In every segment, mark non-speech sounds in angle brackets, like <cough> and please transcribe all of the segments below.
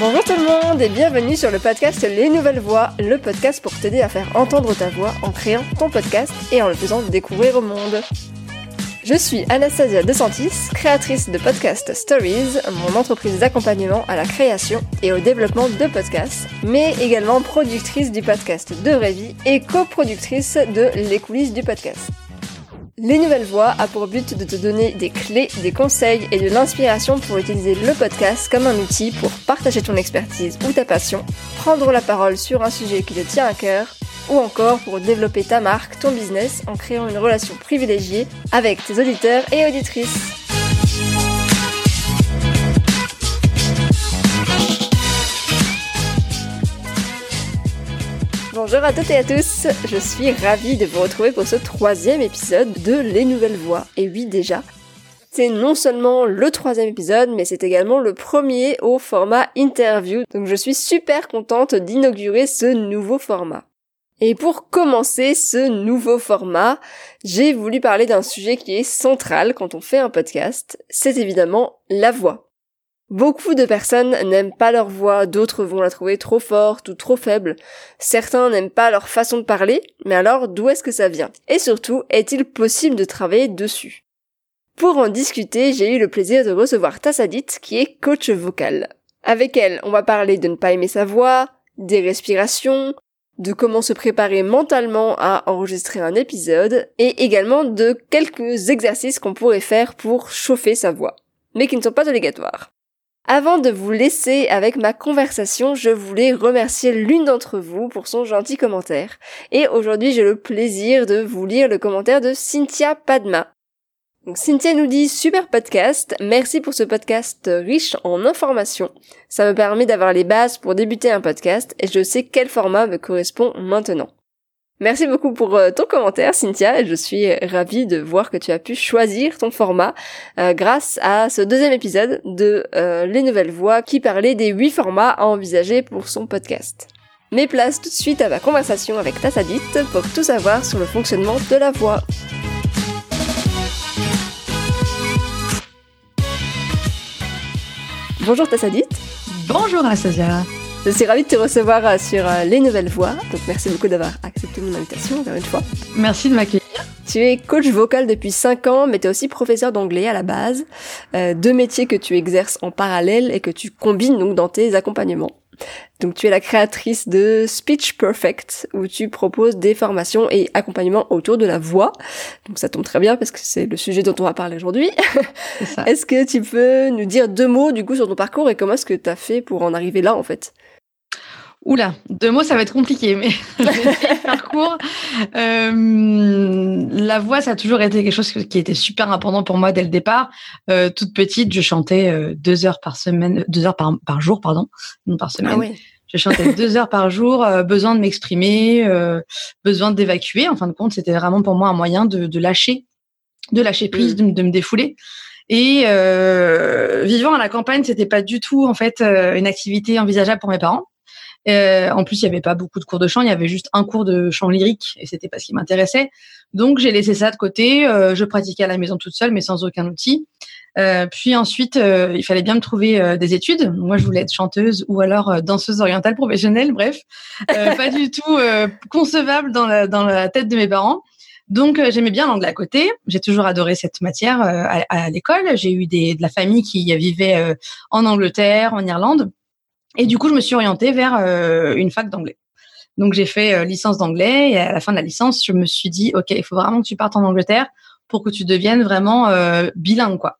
Bonjour tout le monde et bienvenue sur le podcast Les Nouvelles Voix, le podcast pour t'aider à faire entendre ta voix en créant ton podcast et en le faisant découvrir au monde. Je suis Anastasia DeSantis, créatrice de Podcast Stories, mon entreprise d'accompagnement à la création et au développement de podcasts, mais également productrice du podcast De Vraie Vie et coproductrice de Les coulisses du podcast. Les Nouvelles Voix a pour but de te donner des clés, des conseils et de l'inspiration pour utiliser le podcast comme un outil pour partager ton expertise ou ta passion, prendre la parole sur un sujet qui te tient à cœur, ou encore pour développer ta marque, ton business en créant une relation privilégiée avec tes auditeurs et auditrices. Bonjour à toutes et à tous, je suis ravie de vous retrouver pour ce troisième épisode de Les Nouvelles Voix. Et oui déjà, c'est non seulement le troisième épisode, mais c'est également le premier au format interview, donc je suis super contente d'inaugurer ce nouveau format. Et pour commencer ce nouveau format, j'ai voulu parler d'un sujet qui est central quand on fait un podcast, c'est évidemment la voix. Beaucoup de personnes n'aiment pas leur voix, d'autres vont la trouver trop forte ou trop faible. Certains n'aiment pas leur façon de parler, mais alors d'où est-ce que ça vient? Et surtout, est-il possible de travailler dessus? Pour en discuter, j'ai eu le plaisir de recevoir Tassadit, qui est coach vocal. Avec elle, on va parler de ne pas aimer sa voix, des respirations, de comment se préparer mentalement à enregistrer un épisode, et également de quelques exercices qu'on pourrait faire pour chauffer sa voix, mais qui ne sont pas obligatoires. Avant de vous laisser avec ma conversation, je voulais remercier l'une d'entre vous pour son gentil commentaire. Et aujourd'hui, j'ai le plaisir de vous lire le commentaire de Cynthia Padma. Cynthia nous dit super podcast, merci pour ce podcast riche en informations. Ça me permet d'avoir les bases pour débuter un podcast et je sais quel format me correspond maintenant. Merci beaucoup pour euh, ton commentaire, Cynthia. Je suis ravie de voir que tu as pu choisir ton format euh, grâce à ce deuxième épisode de euh, Les Nouvelles Voix qui parlait des huit formats à envisager pour son podcast. Mais place tout de suite à ma conversation avec Tassadit pour tout savoir sur le fonctionnement de la voix. Bonjour Tassadit. Bonjour Anastasia. Je suis ravie de te recevoir euh, sur euh, Les Nouvelles Voix. Donc merci beaucoup d'avoir accepté mon invitation encore une fois. Merci de m'accueillir. Tu es coach vocal depuis 5 ans, mais tu es aussi professeur d'anglais à la base. Euh, deux métiers que tu exerces en parallèle et que tu combines donc dans tes accompagnements. Donc tu es la créatrice de Speech Perfect, où tu proposes des formations et accompagnements autour de la voix. Donc ça tombe très bien parce que c'est le sujet dont on va parler aujourd'hui. <laughs> Est-ce que tu peux nous dire deux mots du coup sur ton parcours et comment est-ce que tu as fait pour en arriver là en fait? Oula, deux mots, ça va être compliqué, mais <laughs> parcours. Euh, la voix, ça a toujours été quelque chose qui était super important pour moi dès le départ. Euh, toute petite, je chantais euh, deux heures par semaine, deux heures par, par jour, pardon, non par semaine. Ah oui. Je chantais <laughs> deux heures par jour, euh, besoin de m'exprimer, euh, besoin d'évacuer. En fin de compte, c'était vraiment pour moi un moyen de, de lâcher, de lâcher prise, mm. de, de, me défouler. Et euh, vivant à la campagne, c'était pas du tout en fait une activité envisageable pour mes parents. Euh, en plus, il n'y avait pas beaucoup de cours de chant, il y avait juste un cours de chant lyrique et c'était pas ce qui m'intéressait. Donc, j'ai laissé ça de côté. Euh, je pratiquais à la maison toute seule, mais sans aucun outil. Euh, puis ensuite, euh, il fallait bien me trouver euh, des études. Moi, je voulais être chanteuse ou alors danseuse orientale professionnelle. Bref, <laughs> pas du tout concevable dans la, dans la tête de mes parents. Donc, j'aimais bien l'anglais à côté. J'ai toujours adoré cette matière à, à l'école. J'ai eu des, de la famille qui vivait en Angleterre, en Irlande. Et du coup, je me suis orientée vers euh, une fac d'anglais. Donc, j'ai fait euh, licence d'anglais et à la fin de la licence, je me suis dit, OK, il faut vraiment que tu partes en Angleterre pour que tu deviennes vraiment euh, bilingue, quoi.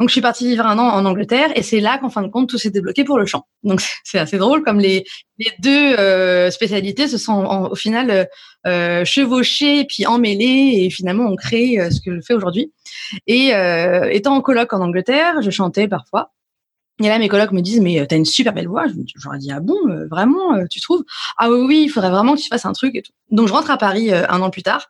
Donc, je suis partie vivre un an en Angleterre et c'est là qu'en fin de compte, tout s'est débloqué pour le chant. Donc, <laughs> c'est assez drôle comme les, les deux euh, spécialités se sont au final euh, chevauchées puis emmêlées et finalement ont créé ce que je fais aujourd'hui. Et étant en colloque en Angleterre, je chantais parfois et là, mes collègues me disent, mais euh, t'as une super belle voix. J'aurais dit, ah bon, euh, vraiment, euh, tu trouves? Ah oui, oui, il faudrait vraiment que tu fasses un truc et tout. Donc, je rentre à Paris un an plus tard.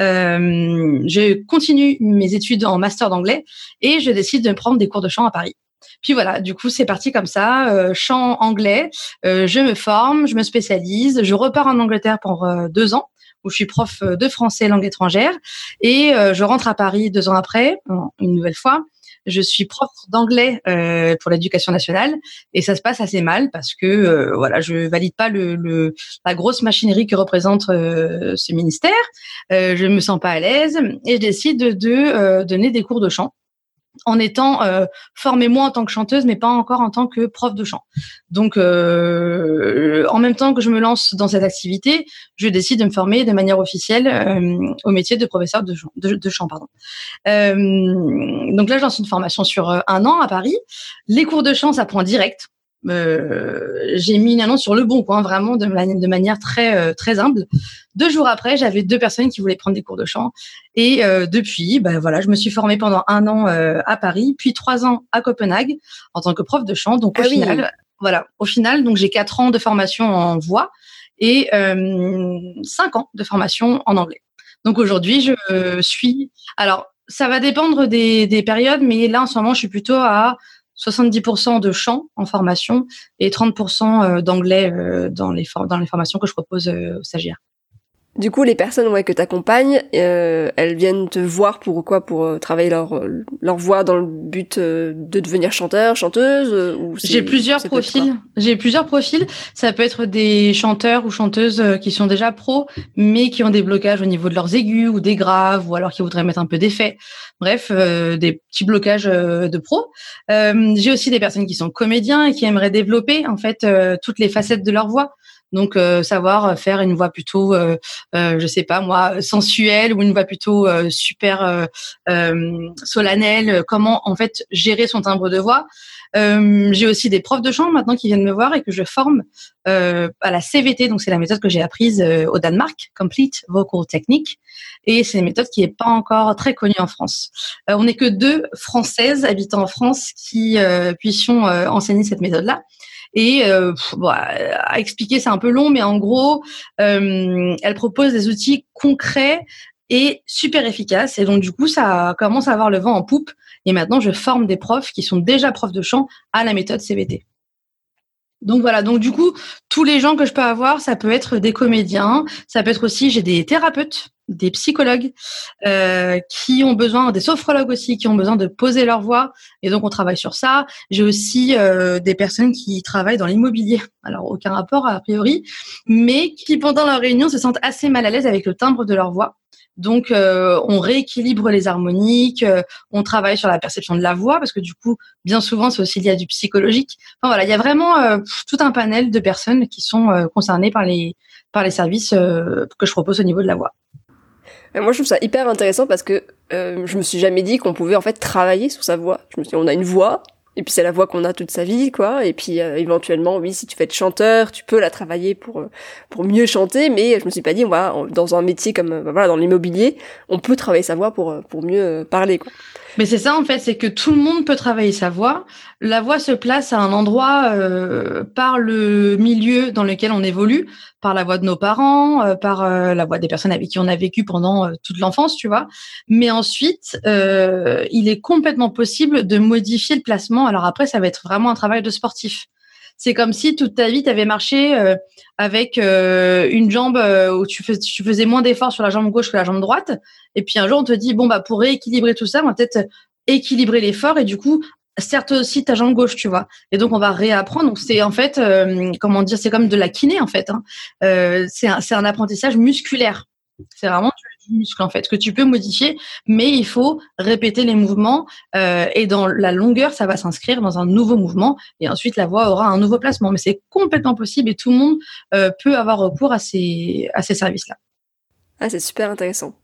Euh, je continue mes études en master d'anglais et je décide de prendre des cours de chant à Paris. Puis voilà, du coup, c'est parti comme ça, euh, chant anglais. je me forme, je me spécialise, je repars en Angleterre pour deux ans où je suis prof de français langue étrangère et je rentre à Paris deux ans après, une nouvelle fois. Je suis prof d'anglais euh, pour l'éducation nationale et ça se passe assez mal parce que euh, voilà, je valide pas le, le, la grosse machinerie que représente euh, ce ministère. Je me sens pas à l'aise et je décide de, de donner des cours de chant en étant euh, formée moi en tant que chanteuse, mais pas encore en tant que prof de chant. Donc, euh, en même temps que je me lance dans cette activité, je décide de me former de manière officielle euh, au métier de professeur de, de, de chant. Pardon. Euh, donc là, je lance une formation sur euh, un an à Paris. Les cours de chant, ça prend direct. Euh, j'ai mis une annonce sur le bon coin, vraiment de, de manière très euh, très humble. Deux jours après, j'avais deux personnes qui voulaient prendre des cours de chant, et euh, depuis, ben voilà, je me suis formée pendant un an à Paris, puis trois ans à Copenhague en tant que prof de chant. Donc au ah final, voilà, au final, donc j'ai quatre ans de formation en voix et cinq ans de formation en anglais. Donc aujourd'hui, je suis, alors ça va dépendre des, des périodes, mais là en ce moment, je suis plutôt à 70% de chant en formation et 30% euh, d'anglais euh, dans les, dans les formations que je propose euh, aux stagiaires. Du coup, les personnes ouais, que tu accompagnes, euh, elles viennent te voir pour quoi? Pour euh, travailler leur, leur voix dans le but euh, de devenir chanteur, chanteuse ou J'ai plusieurs profils. J'ai plusieurs profils. Ça peut être des chanteurs ou chanteuses qui sont déjà pros, mais qui ont des blocages au niveau de leurs aigus ou des graves, ou alors qui voudraient mettre un peu d'effet. Bref, des petits blocages de pros. J'ai aussi des personnes qui sont comédiens et qui aimeraient développer en fait toutes les facettes de leur voix. Donc euh, savoir faire une voix plutôt, euh, euh, je sais pas moi, sensuelle ou une voix plutôt euh, super solennelle. Comment en fait gérer son timbre de voix. j'ai aussi des profs de chant maintenant qui viennent me voir et que je forme à la CVT. Donc c'est la méthode que j'ai apprise au Danemark, Complete Vocal Technique. Et c'est une méthode qui n'est pas encore très connue en France. on n'est que deux Françaises habitant en France qui puissions enseigner cette méthode-là. Et euh, à expliquer, c'est un peu long, mais en gros, euh, elle propose des outils concrets et super efficaces. Et donc, du coup, ça commence à avoir le vent en poupe. Et maintenant, je forme des profs qui sont déjà profs de chant à la méthode CVT. Donc voilà, donc du coup, tous les gens que je peux avoir, ça peut être des comédiens, ça peut être aussi, j'ai des thérapeutes, des psychologues euh, qui ont besoin, des sophrologues aussi, qui ont besoin de poser leur voix, et donc on travaille sur ça. J'ai aussi euh, des personnes qui travaillent dans l'immobilier, alors aucun rapport a priori, mais qui pendant leur réunion se sentent assez mal à l'aise avec le timbre de leur voix donc, euh, on rééquilibre les harmoniques, euh, on travaille sur la perception de la voix, parce que du coup, bien souvent, c'est aussi lié à du psychologique. Enfin voilà, il y a vraiment euh, tout un panel de personnes qui sont concernées par les par les services que je propose au niveau de la voix. Moi, je trouve ça hyper intéressant parce que je me suis jamais dit qu'on pouvait en fait travailler sur sa voix. Je me suis dit, on a une voix, et puis c'est la voix qu'on a toute sa vie, quoi. Et puis euh, éventuellement, oui, si tu fais être chanteur, tu peux la travailler pour euh, pour mieux chanter. Mais je me suis pas dit, on va dans un métier comme euh, voilà dans l'immobilier, on peut travailler sa voix pour pour mieux parler, quoi. Mais c'est ça en fait, c'est que tout le monde peut travailler sa voix. La voix se place à un endroit euh, par le milieu dans lequel on évolue, par la voix de nos parents, euh, par euh, la voix des personnes avec qui on a vécu pendant toute l'enfance, tu vois. Mais ensuite, il est complètement possible de modifier le placement. Alors après, ça va être vraiment un travail de sportif. C'est comme si toute ta vie, tu avais marché avec une jambe où tu, tu faisais moins d'efforts sur la jambe gauche que la jambe droite. Et puis un jour, on te dit, bon, bah, pour rééquilibrer tout ça, on va peut-être équilibrer l'effort et du coup, certes aussi ta jambe gauche, tu vois. Et donc, on va réapprendre. Donc, c'est en fait, comment dire, c'est comme de la kiné, en fait. Hein. Euh, c'est un, un apprentissage musculaire. C'est vraiment du muscle en fait que tu peux modifier, mais il faut répéter les mouvements euh, et dans la longueur, ça va s'inscrire dans un nouveau mouvement et ensuite la voix aura un nouveau placement. Mais c'est complètement possible et tout le monde euh, peut avoir recours à ces à ces services-là. Ah, c'est super intéressant.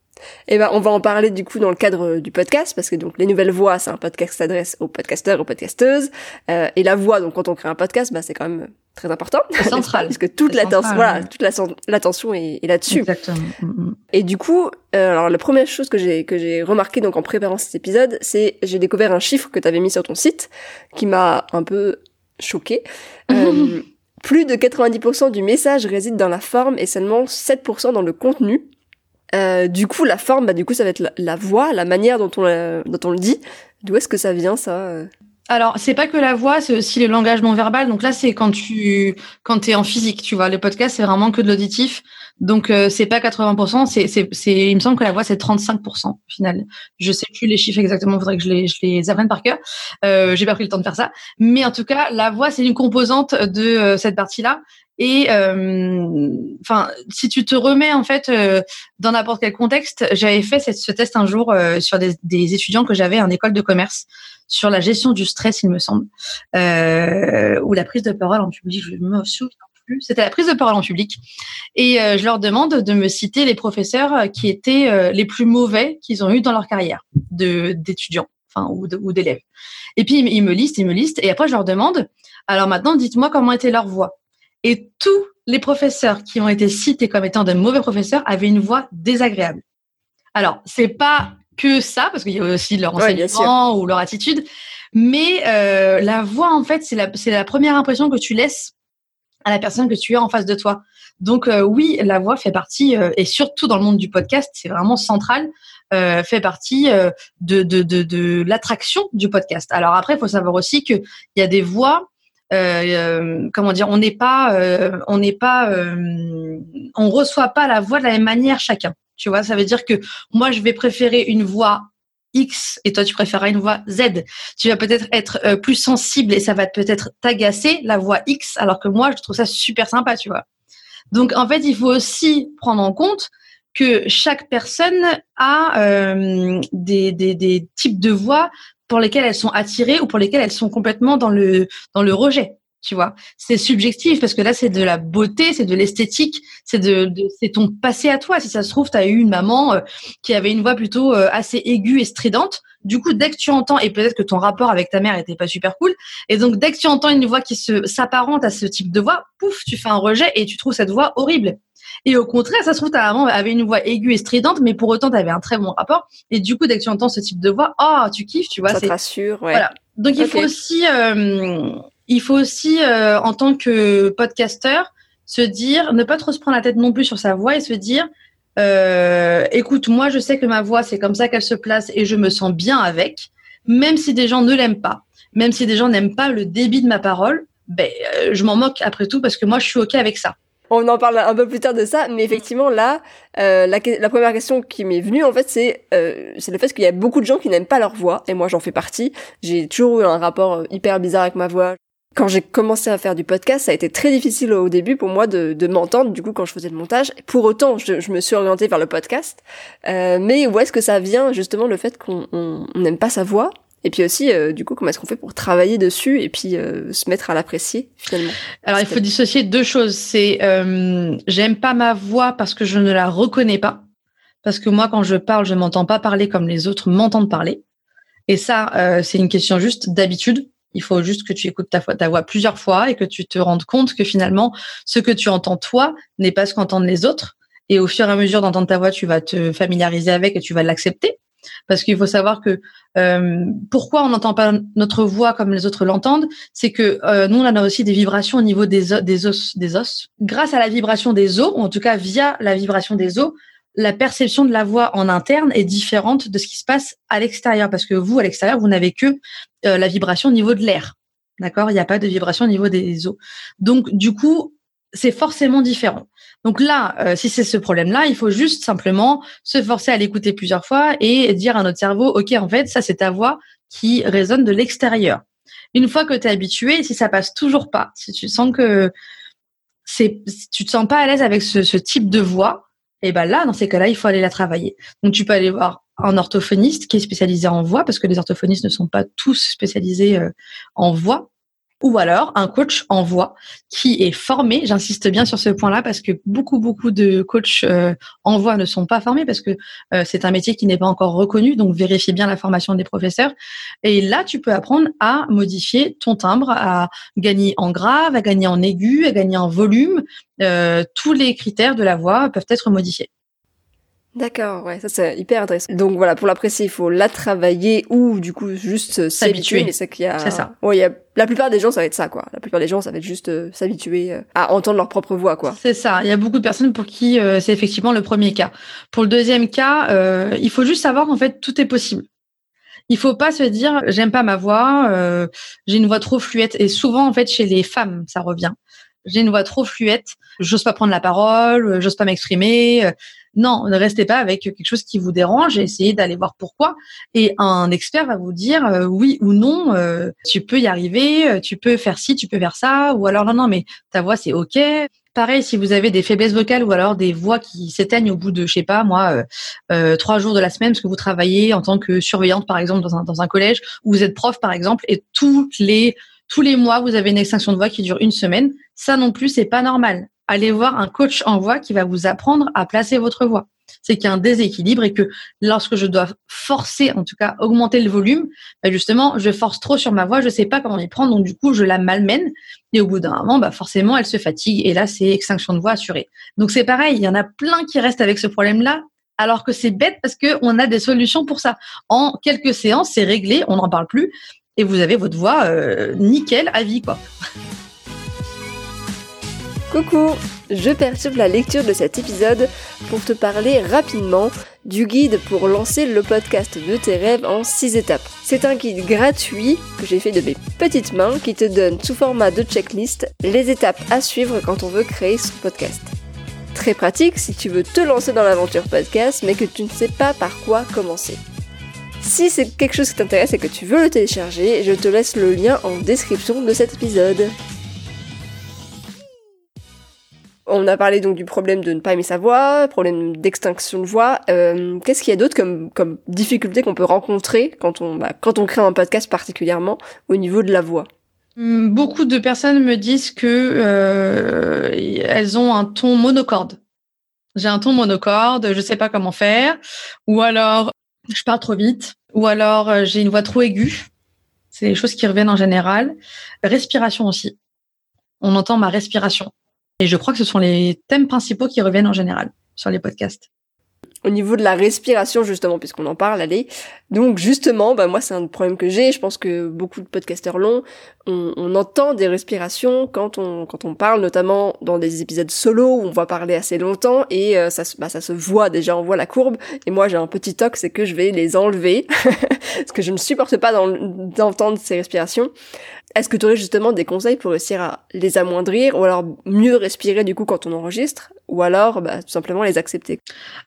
Eh ben, on va en parler du coup dans le cadre du podcast, parce que donc les nouvelles voix, c'est un podcast qui s'adresse aux podcasteurs, aux podcasteuses, euh, et la voix, donc quand on crée un podcast, bah, c'est quand même très important. C'est central. <laughs> parce que toute l'attention, voilà, toute l'attention est, est là-dessus. Exactement. Mm, mm. Et du coup, euh, alors la première chose que j'ai que j'ai remarqué donc en préparant cet épisode, c'est j'ai découvert un chiffre que tu avais mis sur ton site qui m'a un peu choqué. <laughs> Euh, plus de 90% du message réside dans la forme et seulement 7% dans le contenu. Euh, du coup, la forme, bah, du coup, ça va être la, voix, la manière dont on, dont on le dit. D'où est-ce que ça vient, ça alors, c'est pas que la voix, c'est aussi le langage non verbal. Donc là, c'est quand tu quand es en physique, tu vois. Le podcast, c'est vraiment que de l'auditif. Donc euh, c'est pas 80%, c'est il me semble que la voix c'est 35% au final. Je sais plus les chiffres exactement, faudrait que je les je les apprenne par cœur. Euh, j'ai pas pris le temps de faire ça, mais en tout cas, la voix c'est une composante de euh, cette partie-là et euh, enfin, si tu te remets en fait dans n'importe quel contexte, j'avais fait ce test un jour sur des, des, étudiants que j'avais en école de commerce sur la gestion du stress, il me semble, ou la prise de parole en public. Je me souviens c'était la prise de parole en public. Et euh, je leur demande de me citer les professeurs euh, qui étaient euh, les plus mauvais qu'ils ont eu dans leur carrière de d'étudiants, enfin ou d'élèves. Et puis ils me listent, ils me listent, et après je leur demande. Alors maintenant, dites-moi comment était leur voix? Et tous les professeurs qui ont été cités comme étant de mauvais professeurs avaient une voix désagréable. Alors c'est pas que ça, parce qu'il y a aussi leur enseignement ou leur attitude, mais la voix en fait c'est la première impression que tu laisses à la personne que tu as en face de toi. Donc euh, oui, la voix fait partie, euh, et surtout dans le monde du podcast, c'est vraiment central, euh, fait partie de, de, de, de l'attraction du podcast. Alors après, il faut savoir aussi qu'il y a des voix, comment dire, on n'est pas, on n'est pas, on reçoit pas la voix de la même manière chacun. Tu vois, ça veut dire que moi, je vais préférer une voix X et toi tu préféreras une voix Z. Tu vas peut-être être, euh, plus sensible et ça va peut-être t'agacer la voix X alors que moi je trouve ça super sympa, tu vois. Donc en fait, il faut aussi prendre en compte que chaque personne a euh, des, des, des types de voix pour lesquelles elles sont attirées ou pour lesquelles elles sont complètement dans le dans le rejet tu vois. C'est subjectif parce que là, c'est de la beauté, c'est de l'esthétique, c'est de, c'est ton passé à toi. Si ça se trouve, tu as eu une maman euh, qui avait une voix plutôt euh, assez aiguë et stridente. Du coup, dès que tu entends, et peut-être que ton rapport avec ta mère était pas super cool, et donc dès que tu entends une voix qui se s'apparente à ce type de voix, pouf, tu fais un rejet et tu trouves cette voix horrible. Et au contraire, ça se trouve, ta maman avait une voix aiguë et stridente, mais pour autant, tu avais un très bon rapport. Et du coup, dès que tu entends ce type de voix, oh, tu kiffes, tu vois. Ça te rassure, ouais. Voilà. Donc, il faut aussi, euh, il faut aussi, euh, en tant que podcasteur, se dire, ne pas trop se prendre la tête non plus sur sa voix et se dire, euh, écoute, moi, je sais que ma voix, c'est comme ça qu'elle se place et je me sens bien avec, même si des gens ne l'aiment pas, même si des gens n'aiment pas le débit de ma parole, ben, euh, je m'en moque après tout parce que moi, je suis OK avec ça. On en parle un peu plus tard de ça, mais effectivement là, euh, la, la, première question qui m'est venue en fait, c'est euh, c'est le fait qu'il y a beaucoup de gens qui n'aiment pas leur voix, et moi j'en fais partie. J'ai toujours eu un rapport hyper bizarre avec ma voix quand j'ai commencé à faire du podcast, ça a été très difficile au début pour moi de, de m'entendre, du coup, quand je faisais le montage. Pour autant, je, je me suis orientée vers le podcast. Euh, mais où est-ce que ça vient, justement, le fait qu'on n'aime pas sa voix? Et puis aussi, euh, du coup, comment est-ce qu'on fait pour travailler dessus et puis euh, se mettre à l'apprécier finalement? Alors, il faut dissocier deux choses. C'est euh, j'aime pas ma voix parce que je ne la reconnais pas. Parce que moi, quand je parle, je m'entends pas parler comme les autres m'entendent parler. Et ça, c'est une question juste d'habitude. Il faut juste que tu écoutes ta, ta voix plusieurs fois et que tu te rendes compte que finalement, ce que tu entends toi n'est pas ce qu'entendent les autres. Et au fur et à mesure d'entendre ta voix, tu vas te familiariser avec et tu vas l'accepter. Parce qu'il faut savoir que euh, pourquoi on n'entend pas notre voix comme les autres l'entendent, c'est que euh, nous on a aussi des vibrations au niveau des, os, des os. Grâce à la vibration des os, ou en tout cas via la vibration des os, la perception de la voix en interne est différente de ce qui se passe à l'extérieur, parce que vous, à l'extérieur, vous n'avez que euh, la vibration au niveau de l'air. D'accord? Il n'y a pas de vibration au niveau des os. Donc, du coup, c'est forcément différent. Donc là, euh, si c'est ce problème-là, il faut juste simplement se forcer à l'écouter plusieurs fois et dire à notre cerveau, OK, en fait, ça, c'est ta voix qui résonne de l'extérieur. Une fois que tu es habitué, si ça passe toujours pas, si tu sens que c'est, tu te sens pas à l'aise avec ce, type de voix, et ben là, dans ces cas-là, il faut aller la travailler. Donc tu peux aller voir un orthophoniste qui est spécialisé en voix, parce que les orthophonistes ne sont pas tous spécialisés euh, en voix ou alors un coach en voix qui est formé. J'insiste bien sur ce point-là parce que beaucoup beaucoup de coachs euh, en voix ne sont pas formés parce que euh, c'est un métier qui n'est pas encore reconnu. Donc vérifiez bien la formation des professeurs. Et là, tu peux apprendre à modifier ton timbre, à gagner en grave, à gagner en aigu, à gagner en volume. Euh, tous les critères de la voix peuvent être modifiés. D'accord, ouais, ça c'est hyper intéressant. Donc voilà, pour l'apprécier, il faut la travailler ou du coup juste s'habituer. Mais c'est qu'il y a. C'est ça. Ouais, il y a la plupart des gens, ça va être ça, quoi. La plupart des gens, ça va être juste euh, s'habituer euh, à entendre leur propre voix, quoi. C'est ça. Il y a beaucoup de personnes pour qui euh, c'est effectivement le premier cas. Pour le deuxième cas, il faut juste savoir qu'en fait tout est possible. Il faut pas se dire j'aime pas ma voix, euh, j'ai une voix trop fluette. Et souvent en fait chez les femmes ça revient. J'ai une voix trop fluette, j'ose pas prendre la parole, j'ose pas m'exprimer. Non, ne restez pas avec quelque chose qui vous dérange et essayez d'aller voir pourquoi. Et un expert va vous dire euh, oui ou non, euh, tu peux y arriver, euh, tu peux faire ci, tu peux faire ça, ou alors non, non, mais ta voix c'est ok. Pareil, si vous avez des faiblesses vocales ou alors des voix qui s'éteignent au bout de, je sais pas, moi, trois jours de la semaine, parce que vous travaillez en tant que surveillante, par exemple, dans un, dans un collège, ou vous êtes prof, par exemple, et toutes les tous les mois, vous avez une extinction de voix qui dure une semaine. Ça non plus, c'est pas normal allez voir un coach en voix qui va vous apprendre à placer votre voix. C'est qu'il y a un déséquilibre et que lorsque je dois forcer, en tout cas augmenter le volume, bah, justement, je force trop sur ma voix, je ne sais pas comment y prendre, donc du coup, je la malmène et au bout d'un moment, bah, forcément, elle se fatigue et là, c'est extinction de voix assurée. Donc c'est pareil, il y en a plein qui restent avec ce problème-là alors que c'est bête parce qu'on a des solutions pour ça. En quelques séances, c'est réglé, on n'en parle plus et vous avez votre voix euh, nickel à vie, quoi. Coucou Je perturbe la lecture de cet épisode pour te parler rapidement du guide pour lancer le podcast de tes rêves en 6 étapes. C'est un guide gratuit que j'ai fait de mes petites mains qui te donne sous format de checklist les étapes à suivre quand on veut créer son podcast. Très pratique si tu veux te lancer dans l'aventure podcast mais que tu ne sais pas par quoi commencer. Si c'est quelque chose qui t'intéresse et que tu veux le télécharger, je te laisse le lien en description de cet épisode. On a parlé donc du problème de ne pas aimer sa voix, problème d'extinction de voix. Euh, qu'est-ce qu'il y a d'autre comme, comme difficulté qu'on peut rencontrer quand on, bah, quand on crée un podcast particulièrement au niveau de la voix? Hum, Beaucoup de personnes me disent que euh, elles ont un ton monocorde. J'ai un ton monocorde, je sais pas comment faire, ou alors je parle trop vite, ou alors euh, j'ai une voix trop aiguë. C'est les choses qui reviennent en général. Respiration aussi. On entend ma respiration. Et je crois que ce sont les thèmes principaux qui reviennent en général sur les podcasts. Au niveau de la respiration, justement, puisqu'on en parle, allez. Donc, justement, bah, moi, c'est un problème que j'ai. Je pense que beaucoup de podcasteurs l'ont. On, entend des respirations quand on, quand on parle, notamment dans des épisodes solo où on va parler assez longtemps et euh, ça, bah, ça se voit déjà, on voit la courbe. Et moi, j'ai un petit toc, c'est que je vais les enlever. <laughs> parce que je ne supporte pas d'entendre ces respirations. Est-ce que tu aurais justement des conseils pour réussir à les amoindrir ou alors mieux respirer du coup quand on enregistre? Ou alors bah, tout simplement les accepter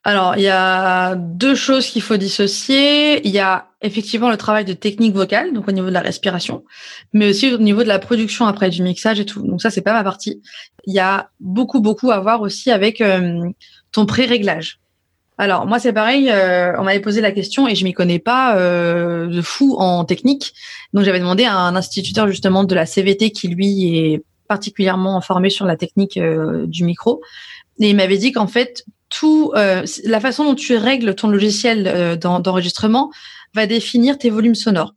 Alors il y a deux choses qu'il faut dissocier. Il y a effectivement le travail de technique vocale, donc au niveau de la respiration, mais aussi au niveau de la production après du mixage et tout. Donc ça c'est pas ma partie. Il y a beaucoup beaucoup à voir aussi avec euh, ton pré-réglage. Alors moi c'est pareil, euh, on m'avait posé la question et je m'y connais pas euh, de fou en technique, donc j'avais demandé à un instituteur justement de la CVT qui lui est particulièrement formé sur la technique euh, du micro et il m'avait dit qu'en fait tout la façon dont tu règles ton logiciel d'enregistrement va définir tes volumes sonores.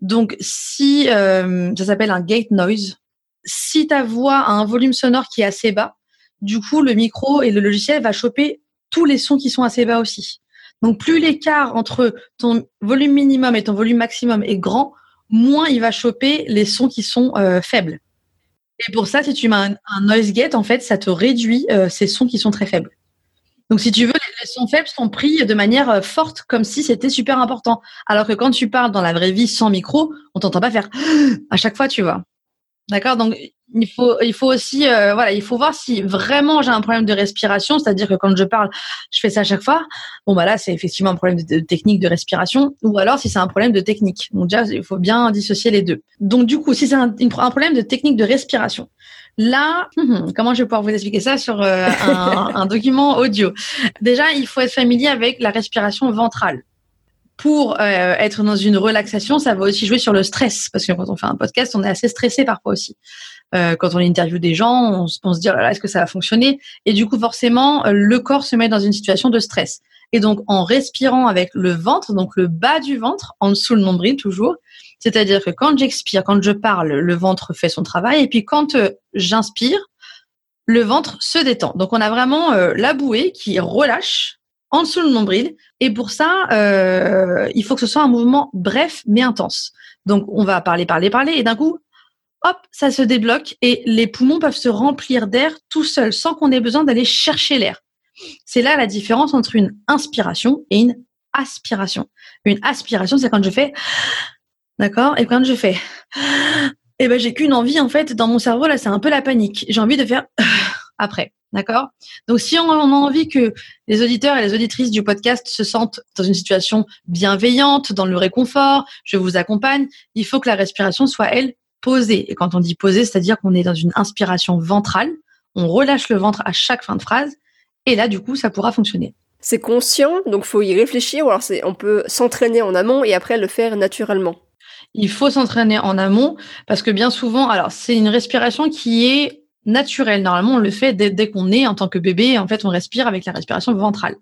Donc si ça s'appelle un gate noise, si ta voix a un volume sonore qui est assez bas, du coup le micro et le logiciel va choper tous les sons qui sont assez bas aussi. Donc plus l'écart entre ton volume minimum et ton volume maximum est grand, moins il va choper les sons qui sont euh, faibles. Et pour ça, si tu mets un, noise gate, en fait, ça te réduit euh, ces sons qui sont très faibles. Donc si tu veux, les, sons faibles sont pris de manière euh, forte, comme si c'était super important. Alors que quand tu parles dans la vraie vie sans micro, on t'entend pas faire <gasps> à chaque fois, tu vois. D'accord? Donc il faut, il faut aussi, euh, voilà, il faut voir si vraiment j'ai un problème de respiration, c'est-à-dire que quand je parle, je fais ça à chaque fois. Bon, bah là, c'est effectivement un problème de, technique de respiration, ou alors si c'est un problème de technique. Donc déjà, il faut bien dissocier les deux. Donc du coup, si c'est un, problème de technique de respiration, là, hum, comment je vais pouvoir vous expliquer ça sur euh, un, un document audio? Déjà, il faut être familier avec la respiration ventrale pour euh, être dans une relaxation, ça va aussi jouer sur le stress, parce que quand on fait un podcast, on est assez stressé parfois aussi. Euh, quand on interviewe des gens, on, se dit oh là est-ce que ça va fonctionner Et du coup, forcément, euh, le corps se met dans une situation de stress. Et donc, en respirant avec le ventre, donc le bas du ventre, en dessous le nombril toujours, c'est-à-dire que quand j'expire, quand je parle, le ventre fait son travail, et puis quand euh, j'inspire, le ventre se détend. Donc, on a vraiment la bouée qui relâche en dessous le nombril. Et pour ça, il faut que ce soit un mouvement bref mais intense. Donc, on va parler, parler, parler, et d'un coup, hop, ça se débloque et les poumons peuvent se remplir d'air tout seuls sans qu'on ait besoin d'aller chercher l'air. C'est là la différence entre une inspiration et une aspiration. Une aspiration, c'est quand je fais, d'accord, et quand je fais, et eh ben j'ai qu'une envie en fait dans mon cerveau là, c'est un peu la panique. J'ai envie de faire <laughs> après. D'accord? Donc, si on, a envie que les auditeurs et les auditrices du podcast se sentent dans une situation bienveillante, dans le réconfort, je vous accompagne, il faut que la respiration soit, elle, posée. Et quand on dit posée, c'est-à-dire qu'on est dans une inspiration ventrale, on relâche le ventre à chaque fin de phrase, et là, du coup, ça pourra fonctionner. C'est conscient, donc faut y réfléchir, ou alors on peut s'entraîner en amont et après le faire naturellement. Il faut s'entraîner en amont parce que bien souvent, alors c'est une respiration qui est naturel. Normalement, on le fait dès, qu'on est en tant que bébé. En fait, on respire avec la respiration ventrale.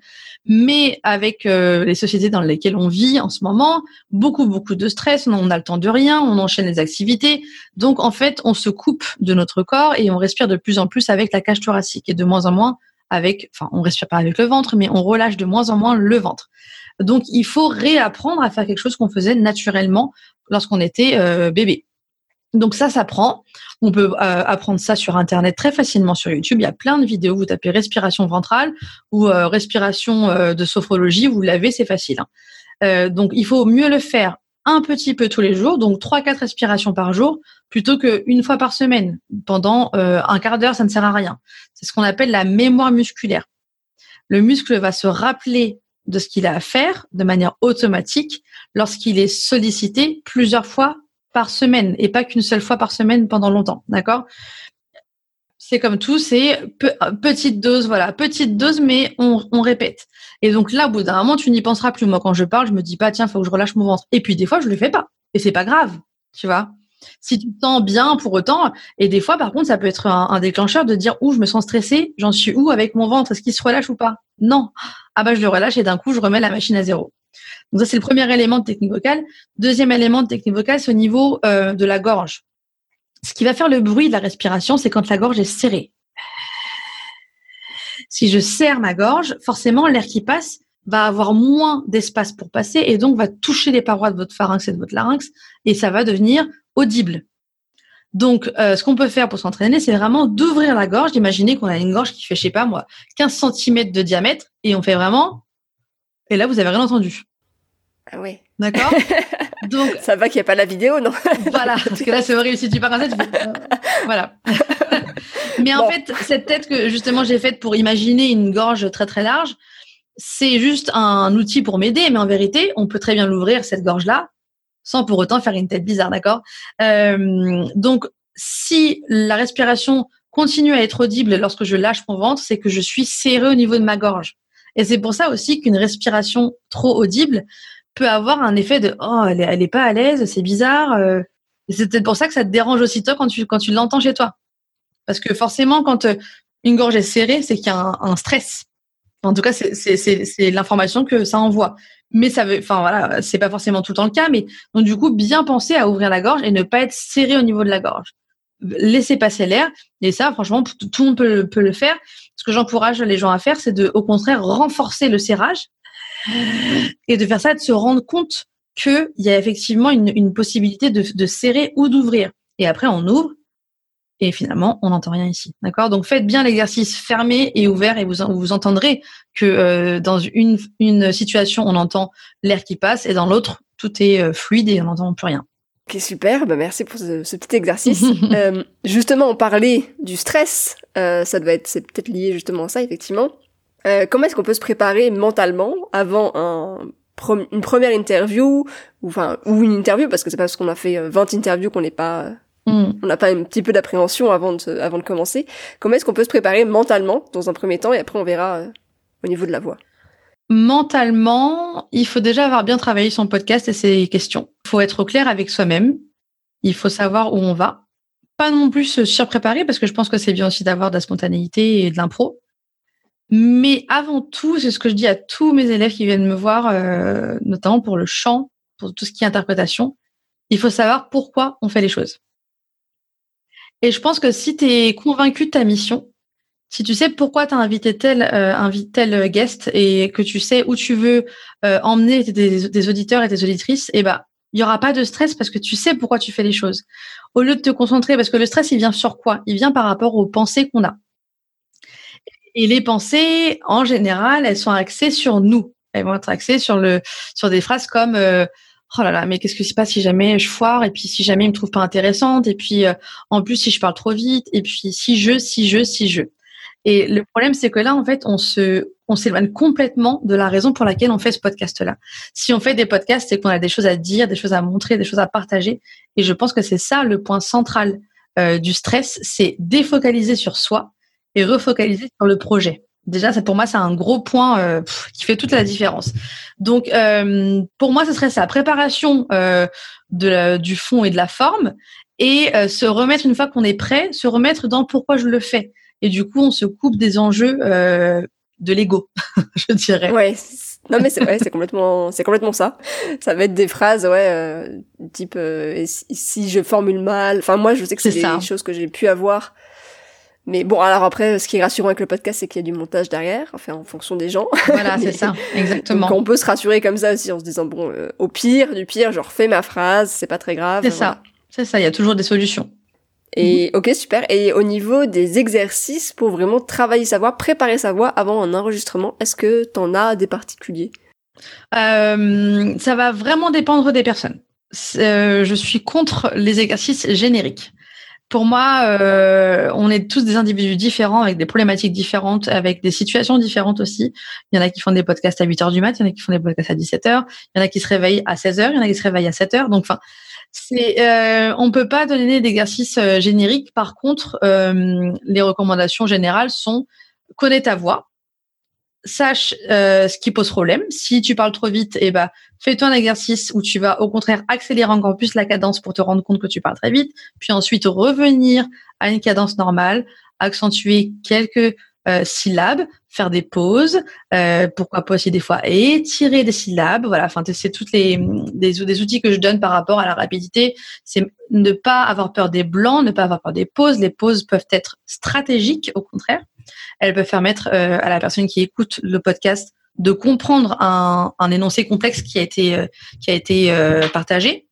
Mais avec euh, les sociétés dans lesquelles on vit en ce moment, beaucoup, beaucoup de stress, on a le temps de rien, on enchaîne les activités. Donc, en fait, on se coupe de notre corps et on respire de plus en plus avec la cage thoracique et de moins en moins avec, enfin, on respire pas avec le ventre, mais on relâche de moins en moins le ventre. Donc, il faut réapprendre à faire quelque chose qu'on faisait naturellement lorsqu'on était euh, bébé. Donc ça, ça prend. On peut euh, apprendre ça sur Internet très facilement sur YouTube. Il y a plein de vidéos. Vous tapez respiration ventrale ou euh, respiration euh, de sophrologie. Vous l'avez, c'est facile. Hein. donc il faut mieux le faire un petit peu tous les jours, donc trois quatre respirations par jour, plutôt qu'une fois par semaine. Pendant un quart d'heure, ça ne sert à rien. C'est ce qu'on appelle la mémoire musculaire. Le muscle va se rappeler de ce qu'il a à faire de manière automatique lorsqu'il est sollicité plusieurs fois par semaine et pas qu'une seule fois par semaine pendant longtemps, d'accord? C'est comme tout, c'est petite dose, voilà, petite dose, mais on, répète. Et donc là, au bout d'un moment, tu n'y penseras plus. Moi, quand je parle, je me dis pas, tiens, faut que je relâche mon ventre. Et puis des fois, je le fais pas, et c'est pas grave, tu vois si tu te sens bien pour autant, et des fois, par contre, ça peut être un, déclencheur de dire, où je me sens stressée, j'en suis où avec mon ventre, est-ce qu'il se relâche ou pas? Non. Ah bah, je le relâche et d'un coup, je remets la machine à zéro. Donc ça, c'est le premier élément de technique vocale. Deuxième élément de technique vocale, c'est au niveau euh, de la gorge. Ce qui va faire le bruit de la respiration, c'est quand la gorge est serrée. Si je serre ma gorge, forcément, l'air qui passe va avoir moins d'espace pour passer et donc va toucher les parois de votre pharynx et de votre larynx et ça va devenir audible. Donc, euh, ce qu'on peut faire pour s'entraîner, c'est vraiment d'ouvrir la gorge, d'imaginer qu'on a une gorge qui fait, je sais pas moi, 15 cm de diamètre et on fait vraiment. Et là, vous avez rien entendu. Ah oui. D'accord <laughs> Donc ça va qu'il n'y a pas la vidéo, non? <laughs> Voilà, parce que là c'est horrible si tu pars comme ça, euh, voilà. <laughs> Mais en fait, cette tête que justement j'ai faite pour imaginer une gorge très très large, c'est juste un outil pour m'aider, mais en vérité, on peut très bien l'ouvrir cette gorge là sans pour autant faire une tête bizarre, d'accord? Euh, Donc si la respiration continue à être audible lorsque je lâche mon ventre, c'est que je suis serré au niveau de ma gorge. Et c'est pour ça aussi qu'une respiration trop audible peut avoir un effet de oh elle est, pas à l'aise, c'est bizarre. Euh. c'est peut-être pour ça que ça te dérange aussitôt quand tu quand tu l'entends chez toi. Parce que forcément quand euh, une gorge est serrée, c'est qu'il y a un, stress. En tout cas, c'est l'information que ça envoie. Mais ça veut, enfin voilà, c'est pas forcément tout le temps le cas. Mais donc du coup, bien penser à ouvrir la gorge et ne pas être serré au niveau de la gorge. Laisser passer l'air. Et ça, franchement, tout le monde peut, peut le faire. Ce que j'encourage les gens à faire, c'est de, au contraire, renforcer le serrage et de faire ça, de se rendre compte qu'il y a effectivement une, possibilité de, serrer ou d'ouvrir. Et après, on ouvre et finalement, on n'entend rien ici. D'accord? Donc, faites bien l'exercice fermé et ouvert et vous, vous entendrez que euh, dans une, une situation, on entend l'air qui passe et dans l'autre, tout est euh, fluide et on n'entend plus rien. Ok, super. Bah, merci pour ce, petit exercice. <laughs> Euh, justement, on parlait du stress. ça doit être, c'est peut-être lié justement à ça, effectivement. Euh, comment est-ce qu'on peut se préparer mentalement avant un, une première interview ou enfin ou une interview? Parce que c'est parce qu'on a fait 20 euh, interviews qu'on n'est pas mm. on n'a pas un petit peu d'appréhension avant de avant de commencer. Comment est-ce qu'on peut se préparer mentalement dans un premier temps et après on verra euh, au niveau de la voix? Mentalement, il faut déjà avoir bien travaillé son podcast et ses questions. Il faut être clair avec soi-même. Il faut savoir où on va. Pas non plus se surpréparer parce que je pense que c'est bien aussi d'avoir de la spontanéité et de l'impro. Mais avant tout, c'est ce que je dis à tous mes élèves qui viennent me voir, euh, notamment pour le chant, pour tout ce qui est interprétation, il faut savoir pourquoi on fait les choses. Et je pense que si tu es convaincu de ta mission, si tu sais pourquoi tu as invité tel, euh, tel guest et que tu sais où tu veux euh, emmener des, auditeurs et des auditrices, eh ben, il n'y aura pas de stress parce que tu sais pourquoi tu fais les choses. Au lieu de te concentrer, parce que le stress, il vient sur quoi? Il vient par rapport aux pensées qu'on a. Et les pensées, en général, elles sont axées sur nous. elles vont être axées sur le sur des phrases comme euh, oh là là, mais qu'est-ce que se passe si jamais je foire et puis si jamais il me trouve pas intéressante et puis euh, en plus si je parle trop vite et puis si je, si je, si je. Et le problème c'est que là en fait on se on s'éloigne complètement de la raison pour laquelle on fait ce podcast-là. Si on fait des podcasts, c'est qu'on a des choses à dire, des choses à montrer, des choses à partager. Et je pense que c'est ça le point central euh, du stress, c'est défocaliser sur soi et refocaliser sur le projet. Déjà, ça pour moi, c'est un gros point euh, qui fait toute la différence. Donc, euh, pour moi, ce serait ça préparation de du fond et de la forme, et se remettre une fois qu'on est prêt, se remettre dans pourquoi je le fais. Et du coup, on se coupe des enjeux de l'ego, <laughs> je dirais. Ouais. Non mais c'est ouais, c'est complètement c'est complètement ça. Ça va être des phrases ouais euh, type euh, si, je formule mal. Enfin moi je sais que c'est des choses que j'ai pu avoir. Mais bon alors après ce qui est rassurant avec le podcast c'est qu'il y a du montage derrière, enfin en fonction des gens. Voilà, c'est ça. Exactement. Donc on peut se rassurer comme ça aussi en se disant bon euh, au pire du pire je refais ma phrase, c'est pas très grave. C'est ça. C'est ça, il y a toujours des solutions. Et mhm. ok super. Et au niveau des exercices pour vraiment travailler sa voix, préparer sa voix avant un enregistrement, est-ce que t'en as des particuliers? Euh, Ça va vraiment dépendre des personnes. Euh, je suis contre les exercices génériques. Pour moi, euh, on est tous des individus différents, avec des problématiques différentes, avec des situations différentes aussi. Il y en a qui font des podcasts à 8 heures du mat, il y en a qui font des podcasts à 17 heures, il y en a qui se réveillent à 16 heures, il y en a qui se réveillent à 7 heures. Donc, enfin, c'est, euh, on peut pas donner d'exercices euh, génériques. Par contre, euh, les recommandations générales sont connais ta voix, sache euh, ce qui pose problème. Si tu parles trop vite, eh ben, fais-toi un exercice où tu vas au contraire accélérer encore plus la cadence pour te rendre compte que tu parles très vite, puis ensuite revenir à une cadence normale, accentuer quelques euh, syllabes, faire des pauses, euh, pourquoi pas aussi des fois étirer des syllabes. Voilà, enfin c'est toutes les des, des, outils que je donne par rapport à la rapidité. C'est ne pas avoir peur des blancs, ne pas avoir peur des pauses. Les pauses peuvent être stratégiques, au contraire. Elles peuvent permettre euh, à la personne qui écoute le podcast de comprendre un, énoncé complexe qui a été euh, qui a été partagé.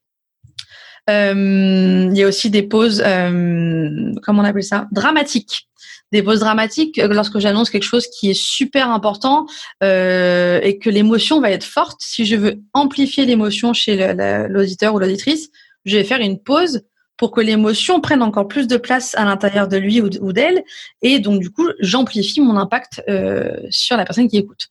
Il y a aussi des pauses, comment on appelle ça, dramatiques des pauses dramatiques euh, lorsque j'annonce quelque chose qui est super important euh, et que l'émotion va être forte. Si je veux amplifier l'émotion chez l'auditeur ou l'auditrice, je vais faire une pause pour que l'émotion prenne encore plus de place à l'intérieur de lui ou d'elle, et donc du coup j'amplifie mon impact euh, sur la personne qui écoute.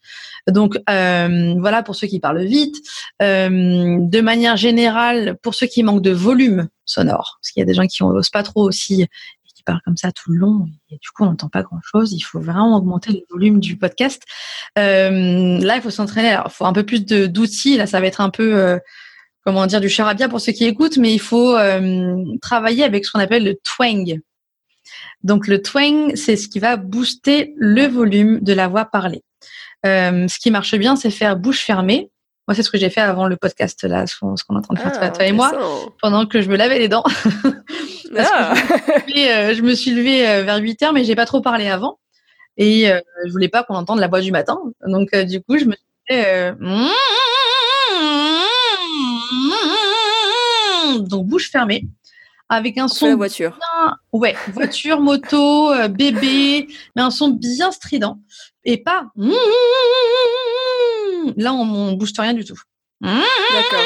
Donc euh, voilà pour ceux qui parlent vite. Euh, de manière générale, pour ceux qui manquent de volume sonore, parce qu'il y a des gens qui n'osent pas trop aussi parle comme ça tout le long et du coup on n'entend pas grand chose. Il faut vraiment augmenter le volume du podcast. Euh, là, il faut s'entraîner. Alors, il faut un peu plus d'outils. Là, ça va être un peu euh, comment dire du charabia pour ceux qui écoutent, mais il faut euh, travailler avec ce qu'on appelle le twang. Donc le twang, c'est ce qui va booster le volume de la voix parlée. ce qui marche bien, c'est faire bouche fermée. Moi, c'est ce que j'ai fait avant le podcast, là, ce qu'on est en train de faire, ah, toi, et moi, pendant que je me lavais les dents. <laughs> Ah. Euh, je, me suis levée euh, vers 8 heures, mais j'ai pas trop parlé avant. Et euh, je voulais pas qu'on entende la voix du matin. Donc, du coup, je me suis fait, donc bouche fermée avec un son la voiture. ouais, voiture, moto, bébé, mais un son bien strident et pas là on, on booste rien du tout. D'accord.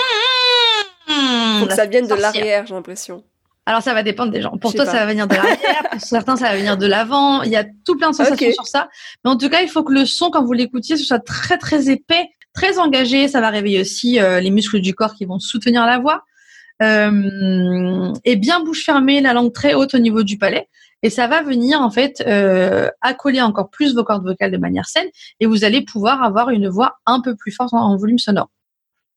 Faut que ça vienne de l'arrière, j'ai l'impression. Alors ça va dépendre des gens. Pour toi, ça va venir de l'arrière, pour certains, ça va venir de l'avant. Il y a tout plein de sensations sur ça. Mais en tout cas, il faut que le son, quand vous l'écoutiez, ce soit très très épais, très engagé. Ça va réveiller aussi euh, les muscles du corps qui vont soutenir la voix. Euh, et bien bouche fermée, la langue très haute au niveau du palais. Et ça va venir en fait euh, accoler encore plus vos cordes vocales de manière saine. Et vous allez pouvoir avoir une voix un peu plus forte en volume sonore.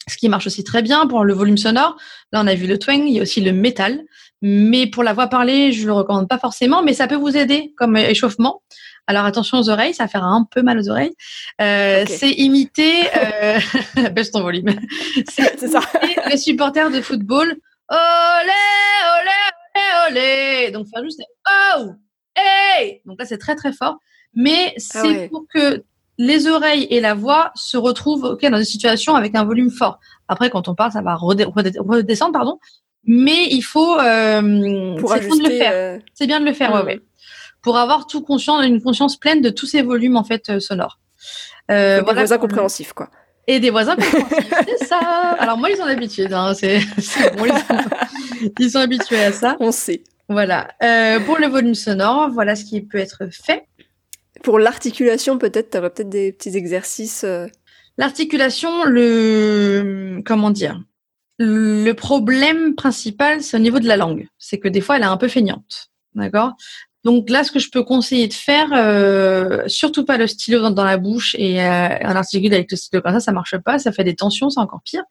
Ce qui marche aussi très bien pour le volume sonore. Là, on a vu le twang, il y a aussi le métal. Mais pour la voix parlée, je le recommande pas forcément, mais ça peut vous aider comme échauffement. Alors attention aux oreilles, ça va faire un peu mal aux oreilles. Euh, C'est imiter, euh... <laughs> baisse ton volume. <laughs> C'est ça. Les supporters de football. Olé, olé, olé, olé. Donc faire juste oh, hey. Donc là c'est très très fort, mais ah c'est pour que les oreilles et la voix se retrouvent dans une situation avec un volume fort. Après, quand on parle, ça va redescendre, pardon. Mais il faut euh, de le faire. Euh, c'est bien de le faire, ouais, ouais. Pour avoir tout conscient, une conscience pleine de tous ces volumes en fait euh, sonores. Euh, voilà, incompréhensif, quoi. Et des voisins <laughs> c'est ça. Alors moi, ils sont habitués. Hein, c'est <laughs> bon, <laughs> ils, sont, habitués à ça. On sait. Voilà. Euh, pour le volume sonore, voilà ce qui peut être fait. Pour l'articulation, peut-être, tu peut-être des petits exercices. Euh. L'articulation, le comment dire Le problème principal, c'est au niveau de la langue. C'est que des fois, elle est un peu feignante. D'accord? Donc là, ce que je peux conseiller de faire, euh, surtout pas le stylo dans, la bouche et euh, un articule avec le stylo comme ça, ça marche pas, ça fait des tensions, c'est encore pire.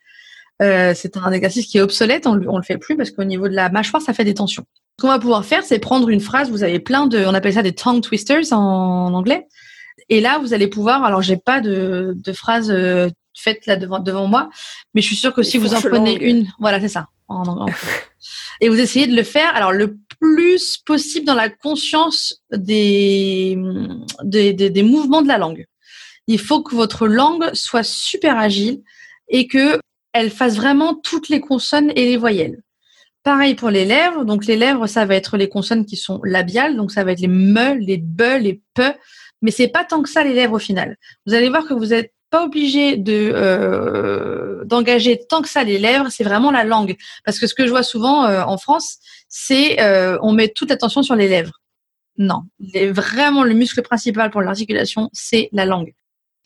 Euh, c'est un exercice qui est obsolète, on, on le fait plus parce qu'au niveau de la mâchoire, ça fait des tensions. Ce qu'on va pouvoir faire, c'est prendre une phrase. Vous avez plein de, on appelle ça des tongue twisters en, anglais. Et là, vous allez pouvoir. Alors, j'ai pas de, de phrase euh, faite là devant devant moi, mais je suis sûre que si vous en prenez une, voilà, c'est ça. En, et vous essayez de le faire. Alors, le plus possible dans la conscience des, mouvements de la langue. Il faut que votre langue soit super agile et que elle fasse vraiment toutes les consonnes et les voyelles. Pareil pour les lèvres. Donc les lèvres, ça va être les consonnes qui sont labiales. Donc ça va être les me, les be, les pe. Mais c'est pas tant que ça les lèvres au final. Vous allez voir que vous êtes pas obligé de euh, d'engager tant que ça les lèvres, c'est vraiment la langue. Parce que ce que je vois souvent euh, en France, c'est euh, on met toute l'attention sur les lèvres. Non, vraiment le muscle principal pour l'articulation, c'est la langue.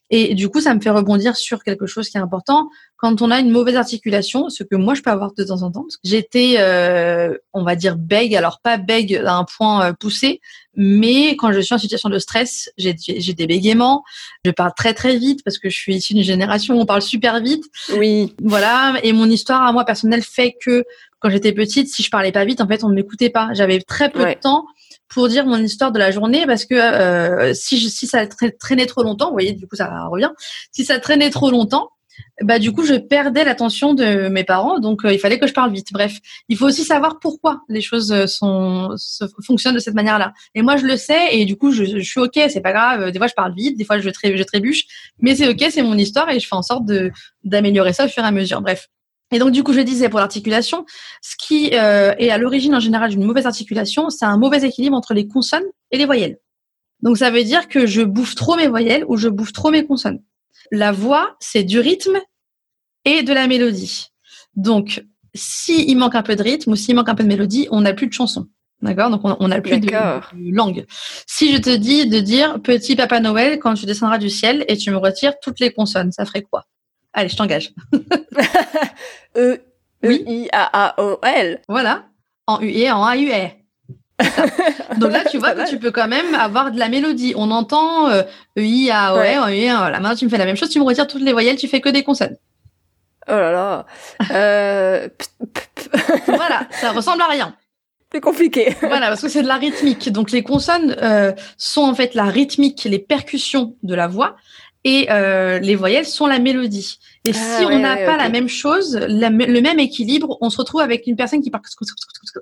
Et du coup, ça me fait rebondir sur quelque chose qui est important. Quand on a une mauvaise articulation, ce que moi je peux avoir de temps en temps, j'étais, euh, on va dire, bègue, alors pas bègue à un point euh, poussé, mais quand je suis en situation de stress, j'ai des bégaiements, je parle très très vite parce que je suis issue d'une génération où on parle super vite. Oui. Voilà, et mon histoire à moi personnelle fait que quand j'étais petite, si je parlais pas vite, en fait, on ne m'écoutait pas. J'avais très peu de temps pour dire mon histoire de la journée parce que euh, si, je, si ça traînait trop longtemps, vous voyez, du coup ça revient. Si ça traînait trop longtemps, bah du coup je perdais l'attention de mes parents, donc euh, il fallait que je parle vite. Bref, il faut aussi savoir pourquoi les choses euh, sont fonctionnent de cette manière-là. Et moi je le sais et du coup je, je suis ok, c'est pas grave. Des fois je parle vite, des fois je, je trébuche, mais c'est ok, c'est mon histoire et je fais en sorte de d'améliorer ça au fur et à mesure. Bref. Et donc, du coup, je disais pour l'articulation, ce qui euh, est à l'origine en général d'une mauvaise articulation, c'est un mauvais équilibre entre les consonnes et les voyelles. Donc, ça veut dire que je bouffe trop mes voyelles ou je bouffe trop mes consonnes. La voix, c'est du rythme et de la mélodie. Donc, s'il manque un peu de rythme ou s'il manque un peu de mélodie, on n'a plus de chanson. D'accord? Donc, on n'a plus de, de, langue. Si je te dis de dire Petit Papa Noël quand tu descendras du ciel et tu me retires toutes les consonnes, ça ferait quoi? Allez, je t'engage. <laughs> e, oui. I A A O L. Voilà. En U et en A U E. <laughs> Donc là, tu vois que tu peux quand même avoir de la mélodie. On entend e, I A O E, voilà. Maintenant, tu me fais la même chose, tu me retires toutes les voyelles, tu fais que des consonnes. Oh là là. euh... <laughs> voilà, ça ressemble à rien. C'est compliqué. voilà, parce que c'est de la rythmique. Donc les consonnes euh, sont en fait la rythmique, les percussions de la voix et euh, les voyelles sont la mélodie. Et ah si on n'a pas la même chose, le même équilibre, on se retrouve avec une personne qui parle,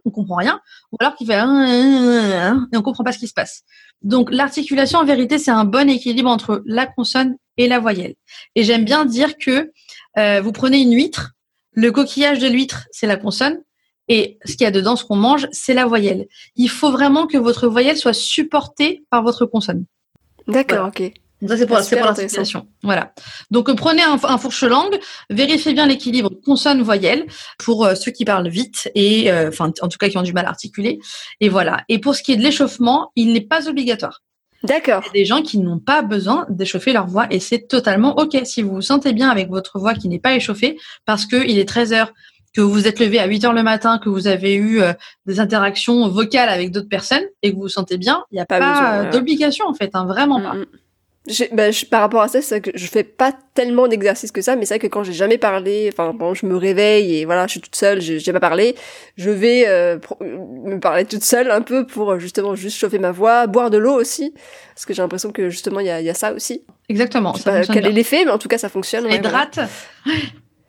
on comprend rien, ou alors qui fait et on comprend pas ce qui se passe. Donc l'articulation, en vérité, c'est un bon équilibre entre la consonne et la voyelle. Et j'aime bien dire que euh, vous prenez une huître, le coquillage de l'huître, c'est la consonne, et ce qu'il y a dedans, ce qu'on mange, c'est la voyelle. Il faut vraiment que votre voyelle soit supportée par votre consonne. D'accord, ok. Ça, c'est pour, pour l'articulation. Voilà. Donc, euh, prenez un, fourche-langue, vérifiez bien l'équilibre consonne-voyelle pour euh, ceux qui parlent vite et, euh, enfin, en tout cas, qui ont du mal à articuler. Et voilà. Et pour ce qui est de l'échauffement, il n'est pas obligatoire. D'accord. Il y a des gens qui n'ont pas besoin d'échauffer leur voix et c'est totalement OK. Si vous vous sentez bien avec votre voix qui n'est pas échauffée parce qu'il est 13 heures, que vous êtes levé à 8 heures le matin, que vous avez eu des interactions vocales avec d'autres personnes et que vous vous sentez bien, il n'y a pas, d'obligation en fait, hein, vraiment pas. Ben, par rapport à ça, c'est que je fais pas tellement d'exercices que ça, mais c'est vrai que quand j'ai jamais parlé, enfin, bon, je me réveille et voilà, je suis toute seule, j'ai pas parlé, je vais euh, me parler toute seule un peu pour justement juste chauffer ma voix, boire de l'eau aussi, parce que j'ai l'impression que justement il y a, y a, ça aussi. Exactement. Je sais pas quel est l'effet, mais en tout cas ça fonctionne. Ça hydrate.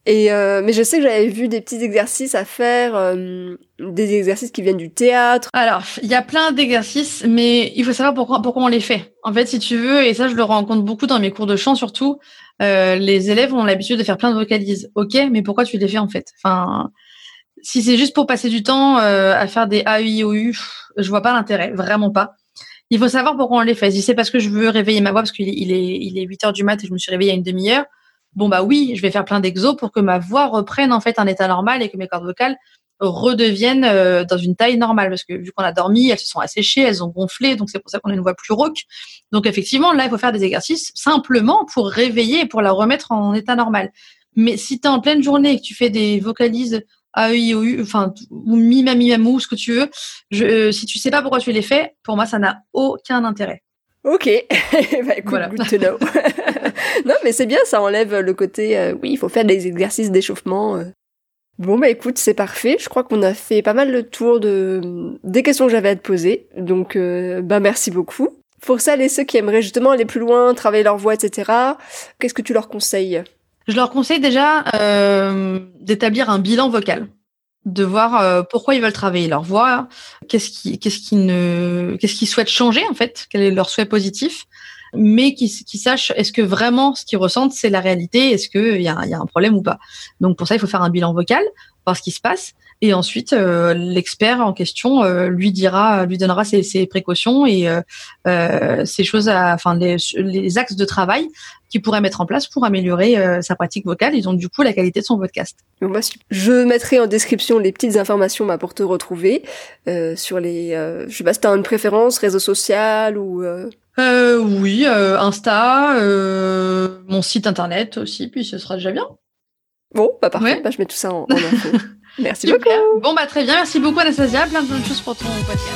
Euh, mais je sais que j'avais vu des petits exercices à faire, euh, des exercices qui viennent du théâtre. Alors, il y a plein d'exercices, mais il faut savoir pourquoi, on les fait. En fait, si tu veux, et ça je le rencontre beaucoup dans mes cours de chant surtout, euh, les élèves ont l'habitude de faire plein de vocalises. Ok, mais pourquoi tu les fais en fait? Enfin, si c'est juste pour passer du temps à faire des A, I, O, U, je vois pas l'intérêt, vraiment pas. Il faut savoir pourquoi on les fait. Si c'est parce que je veux réveiller ma voix, parce qu'il est, il est, il est 8 heures du mat et je me suis réveillée à une demi-heure, bon bah oui, je vais faire plein d'exos pour que ma voix reprenne en fait un état normal et que mes cordes vocales redeviennent euh, dans une taille normale parce que vu qu'on a dormi, elles se sont asséchées, elles ont gonflé, donc c'est pour ça qu'on a une voix plus rauque. Donc effectivement, là, il faut faire des exercices simplement pour réveiller et pour la remettre en état normal. Mais si tu es en pleine journée et que tu fais des vocalises A, I, O, U, enfin, ou mi, ma, mi, mou, ce que tu veux, je, euh, si tu sais pas pourquoi tu les fais, pour moi, ça n'a aucun intérêt. Ok, <laughs> bah écoute, good to know. <laughs> <laughs> non, mais c'est bien, ça enlève le côté, euh, oui, il faut faire des exercices d'échauffement. Bon bah écoute, c'est parfait. Je crois qu'on a fait pas mal le tour de des questions que j'avais à te poser. Donc euh, bah merci beaucoup. Pour celles et ceux qui aimeraient justement aller plus loin, travailler leur voix, etc. Qu'est-ce que tu leur conseilles? Je leur conseille déjà euh, d'établir un bilan vocal, de voir euh, pourquoi ils veulent travailler leur voix, qu'est-ce qui, qu'est-ce qui ne, qu'est-ce qu'ils souhaitent changer en fait, quel est leur souhait positif, mais qui, qui sachent est-ce que vraiment ce qu'ils ressentent c'est la réalité, est-ce qu'il y a, y a un problème ou pas. Donc pour ça il faut faire un bilan vocal, voir ce qui se passe, et ensuite euh, l'expert en question euh, lui dira, lui donnera ses, ses précautions et euh, euh ses choses, à, enfin les, les, axes de travail qu'il pourrait mettre en place pour améliorer sa pratique vocale et donc du coup la qualité de son podcast. je mettrai en description les petites informations bah, pour te retrouver sur les, je sais pas si t'as une préférence, réseau social ou euh, oui, euh, Insta, euh, mon site internet aussi, puis ce sera déjà bien. Bon, bah parfait, bah, je mets tout ça en, en info. <laughs> merci beaucoup. Bon, bah très bien, merci beaucoup Anastasia, plein de bonnes choses pour ton podcast.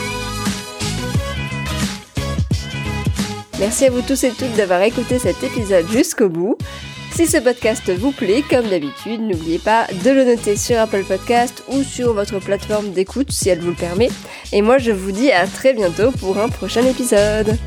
Merci à vous tous et toutes d'avoir écouté cet épisode jusqu'au bout. Si ce podcast vous plaît, comme d'habitude, n'oubliez pas de le noter sur Apple Podcast ou sur votre plateforme d'écoute si elle vous le permet. Et moi, je vous dis à très bientôt pour un prochain épisode.